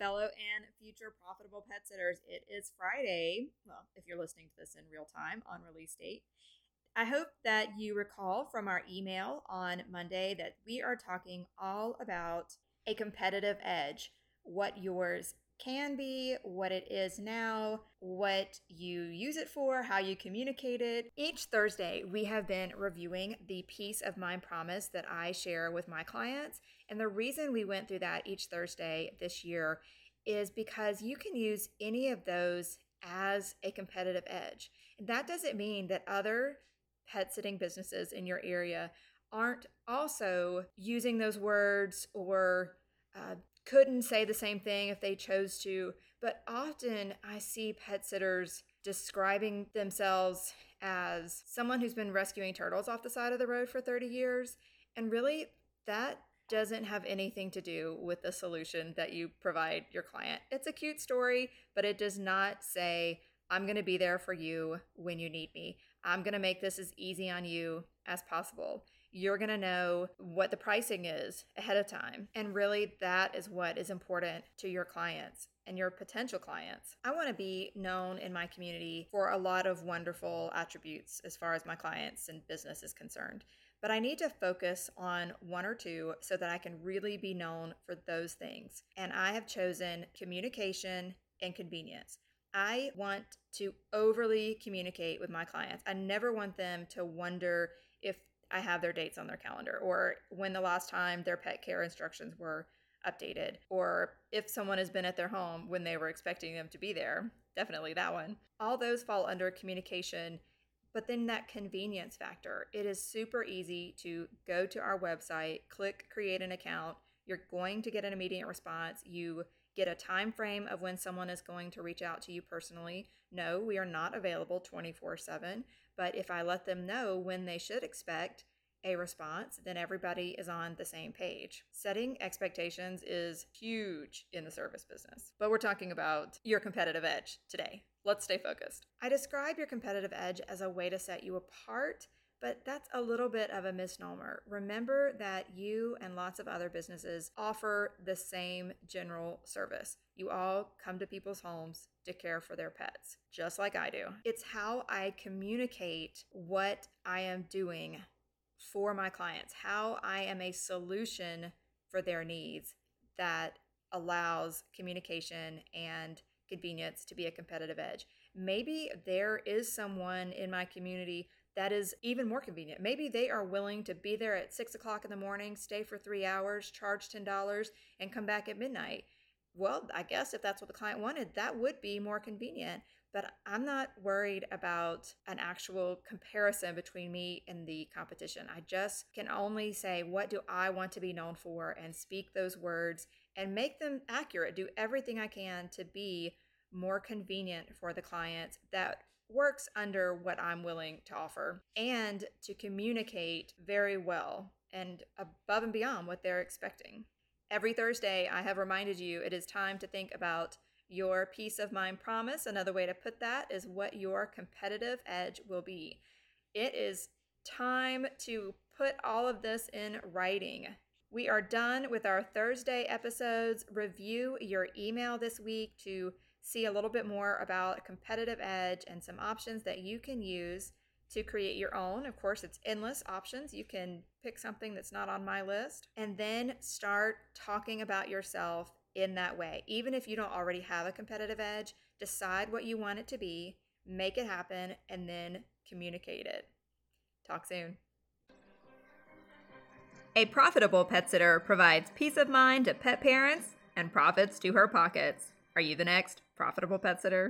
Fellow and future profitable pet sitters, it is Friday. Well, if you're listening to this in real time on release date. I hope that you recall from our email on Monday that we are talking all about a competitive edge, what yours can be, what it is now, what you use it for, how you communicate it. Each Thursday, we have been reviewing the peace of mind promise that I share with my clients. And the reason we went through that each Thursday this year is because you can use any of those as a competitive edge. And that doesn't mean that other pet sitting businesses in your area aren't also using those words or uh, couldn't say the same thing if they chose to. But often I see pet sitters describing themselves as someone who's been rescuing turtles off the side of the road for 30 years. And really, that doesn't have anything to do with the solution that you provide your client. It's a cute story, but it does not say, I'm going to be there for you when you need me. I'm going to make this as easy on you as possible you're going to know what the pricing is ahead of time. And really, that is what is important to your clients and your potential clients. I want to be known in my community for a lot of wonderful attributes as far as my clients and business is concerned. But I need to focus on one or two so that I can really be known for those things. And I have chosen communication and convenience. I want to overly communicate with my clients. I never want them to wonder if I have their dates on their calendar or when the last time their pet care instructions were updated or if someone has been at their home when they were expecting them to be there. Definitely that one. All those fall under communication. But then that convenience factor, it is super easy to go to our website, click create an account. You're going to get an immediate response. You get a time frame of when someone is going to reach out to you personally. No, we are not available 24 7. But if I let them know when they should expect a response, then everybody is on the same page. Setting expectations is huge in the service business. But we're talking about your competitive edge today. Let's stay focused. I describe your competitive edge as a way to set you apart but that's a little bit of a misnomer. Remember that you and lots of other businesses offer the same general service. You all come to people's homes to care for their pets, just like I do. It's how I communicate what I am doing for my clients, how I am a solution for their needs that allows communication and convenience to be a competitive edge. Maybe there is someone in my community that is even more convenient. Maybe they are willing to be there at six o'clock in the morning, stay for three hours, charge $10, and come back at midnight. Well, I guess if that's what the client wanted, that would be more convenient. But I'm not worried about an actual comparison between me and the competition. I just can only say, what do I want to be known for, and speak those words and make them accurate. Do everything I can to be more convenient for the clients that works under what I'm willing to offer and to communicate very well and above and beyond what they're expecting. Every Thursday, I have reminded you it is time to think about your peace of mind promise. Another way to put that is what your competitive edge will be. It is time to put all of this in writing. We are done with our Thursday episodes. Review your email this week to see a little bit more about a competitive edge and some options that you can use to create your own. Of course, it's endless options. You can pick something that's not on my list and then start talking about yourself in that way. Even if you don't already have a competitive edge, decide what you want it to be, make it happen, and then communicate it. Talk soon. A profitable pet sitter provides peace of mind to pet parents and profits to her pockets. Are you the next profitable pet sitter?